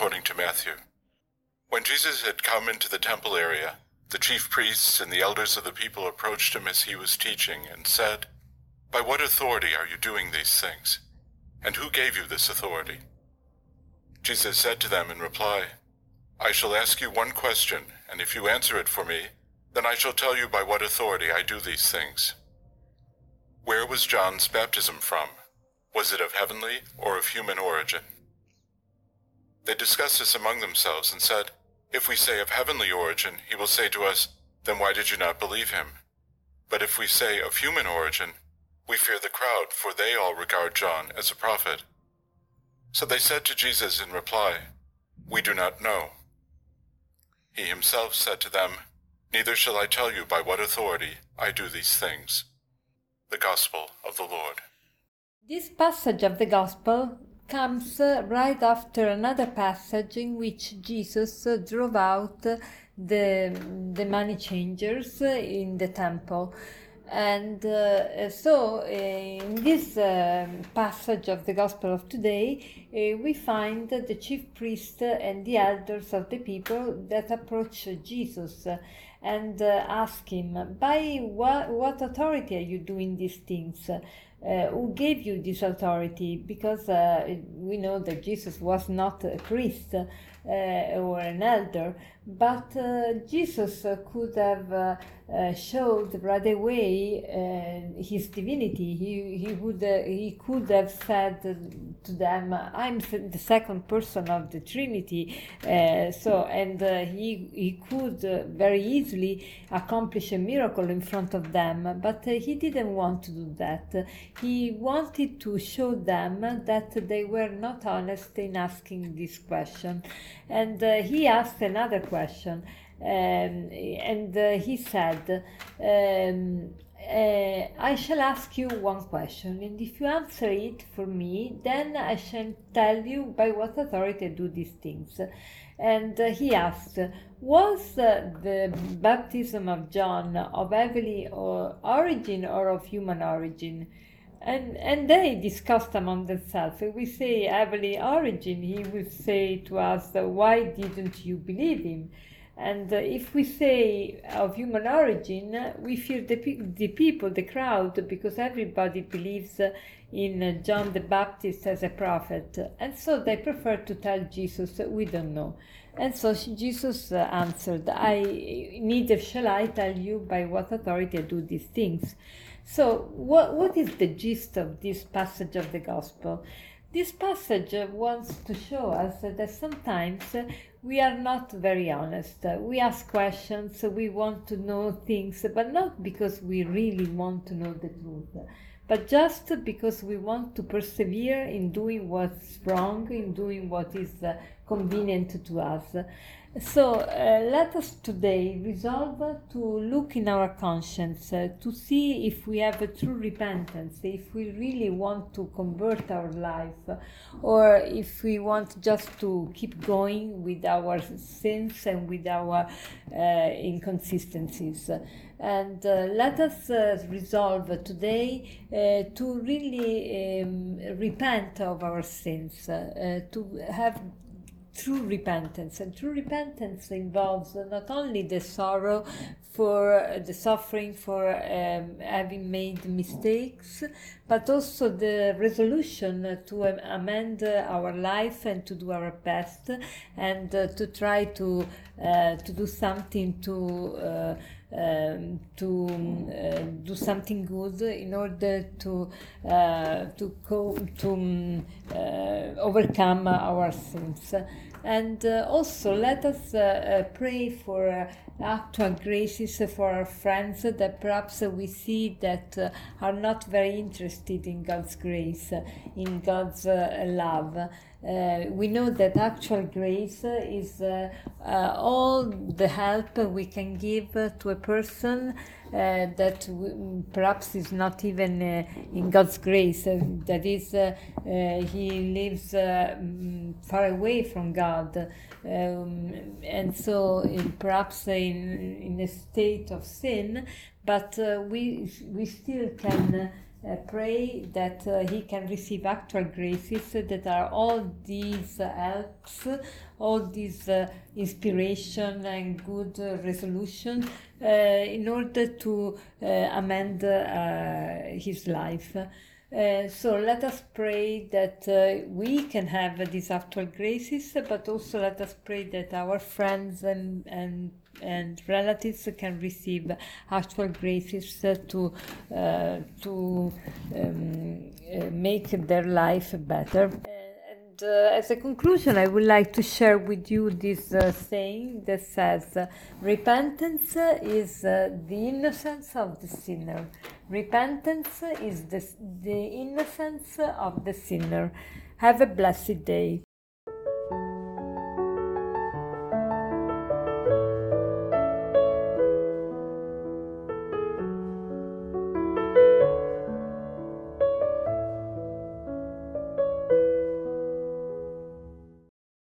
according to Matthew. When Jesus had come into the temple area, the chief priests and the elders of the people approached him as he was teaching and said, By what authority are you doing these things? And who gave you this authority? Jesus said to them in reply, I shall ask you one question, and if you answer it for me, then I shall tell you by what authority I do these things. Where was John's baptism from? Was it of heavenly or of human origin? They discussed this among themselves and said, If we say of heavenly origin, he will say to us, Then why did you not believe him? But if we say of human origin, we fear the crowd, for they all regard John as a prophet. So they said to Jesus in reply, We do not know. He himself said to them, Neither shall I tell you by what authority I do these things. The Gospel of the Lord. This passage of the Gospel comes uh, right after another passage in which Jesus uh, drove out the, the money changers uh, in the temple. And uh, so, in this uh, passage of the Gospel of today, we find the chief priest and the elders of the people that approach Jesus and ask him, By what, what authority are you doing these things? Uh, who gave you this authority? Because uh, we know that Jesus was not a priest or an elder, but Jesus could have uh, showed right away uh, his divinity. He, he, would, uh, he could have said to them, I'm the second person of the Trinity. Uh, so, and uh, he, he could very easily accomplish a miracle in front of them, but he didn't want to do that. He wanted to show them that they were not honest in asking this question. And he asked another question. Um, and uh, he said, um, uh, I shall ask you one question, and if you answer it for me, then I shall tell you by what authority I do these things. And uh, he asked, Was uh, the baptism of John of heavenly or origin or of human origin? And, and they discussed among themselves. If we say heavenly origin, he will say to us, Why didn't you believe him? And uh, if we say of human origin, we fear the, pe- the people, the crowd, because everybody believes uh, in John the Baptist as a prophet. And so they prefer to tell Jesus, we don't know. And so Jesus uh, answered, I neither shall I tell you by what authority I do these things. So, what, what is the gist of this passage of the Gospel? This passage wants to show us that sometimes we are not very honest. We ask questions, we want to know things, but not because we really want to know the truth, but just because we want to persevere in doing what's wrong, in doing what is uh, convenient to us. So uh, let us today resolve to look in our conscience uh, to see if we have a true repentance, if we really want to convert our life, or if we want just to keep going with our sins and with our uh, inconsistencies. And uh, let us uh, resolve today uh, to really um, repent of our sins, to have true repentance. And true repentance involves not only the sorrow for the suffering for um, having made mistakes, but also the resolution to amend our life and to do our best and uh, to try to uh, to do something to uh, um, to uh, do something good in order to uh, to co- to um, uh, overcome our sins. And uh, also, let us uh, uh, pray for actual for our friends that perhaps we see that are not very interested in God's grace, in God's love. Uh, we know that actual grace is uh, uh, all the help we can give to a person uh, that w- perhaps is not even uh, in God's grace. Uh, that is, he lives mm, far away from God, um, and so in, perhaps in in a state of sin. But we we still can uh, pray that uh, he can receive actual graces that are all these helps, all these uh, inspiration and good uh, resolution uh, in order to uh, amend his life. Uh, so let us pray that uh, we can have these actual graces, but also let us pray that our friends and, and and relatives can receive actual graces to uh, to um, uh, make their life better. Uh, as a conclusion, I would like to share with you this uh, saying that says, "Repentance is uh, the innocence of the sinner. Repentance is the, the innocence of the sinner." Have a blessed day.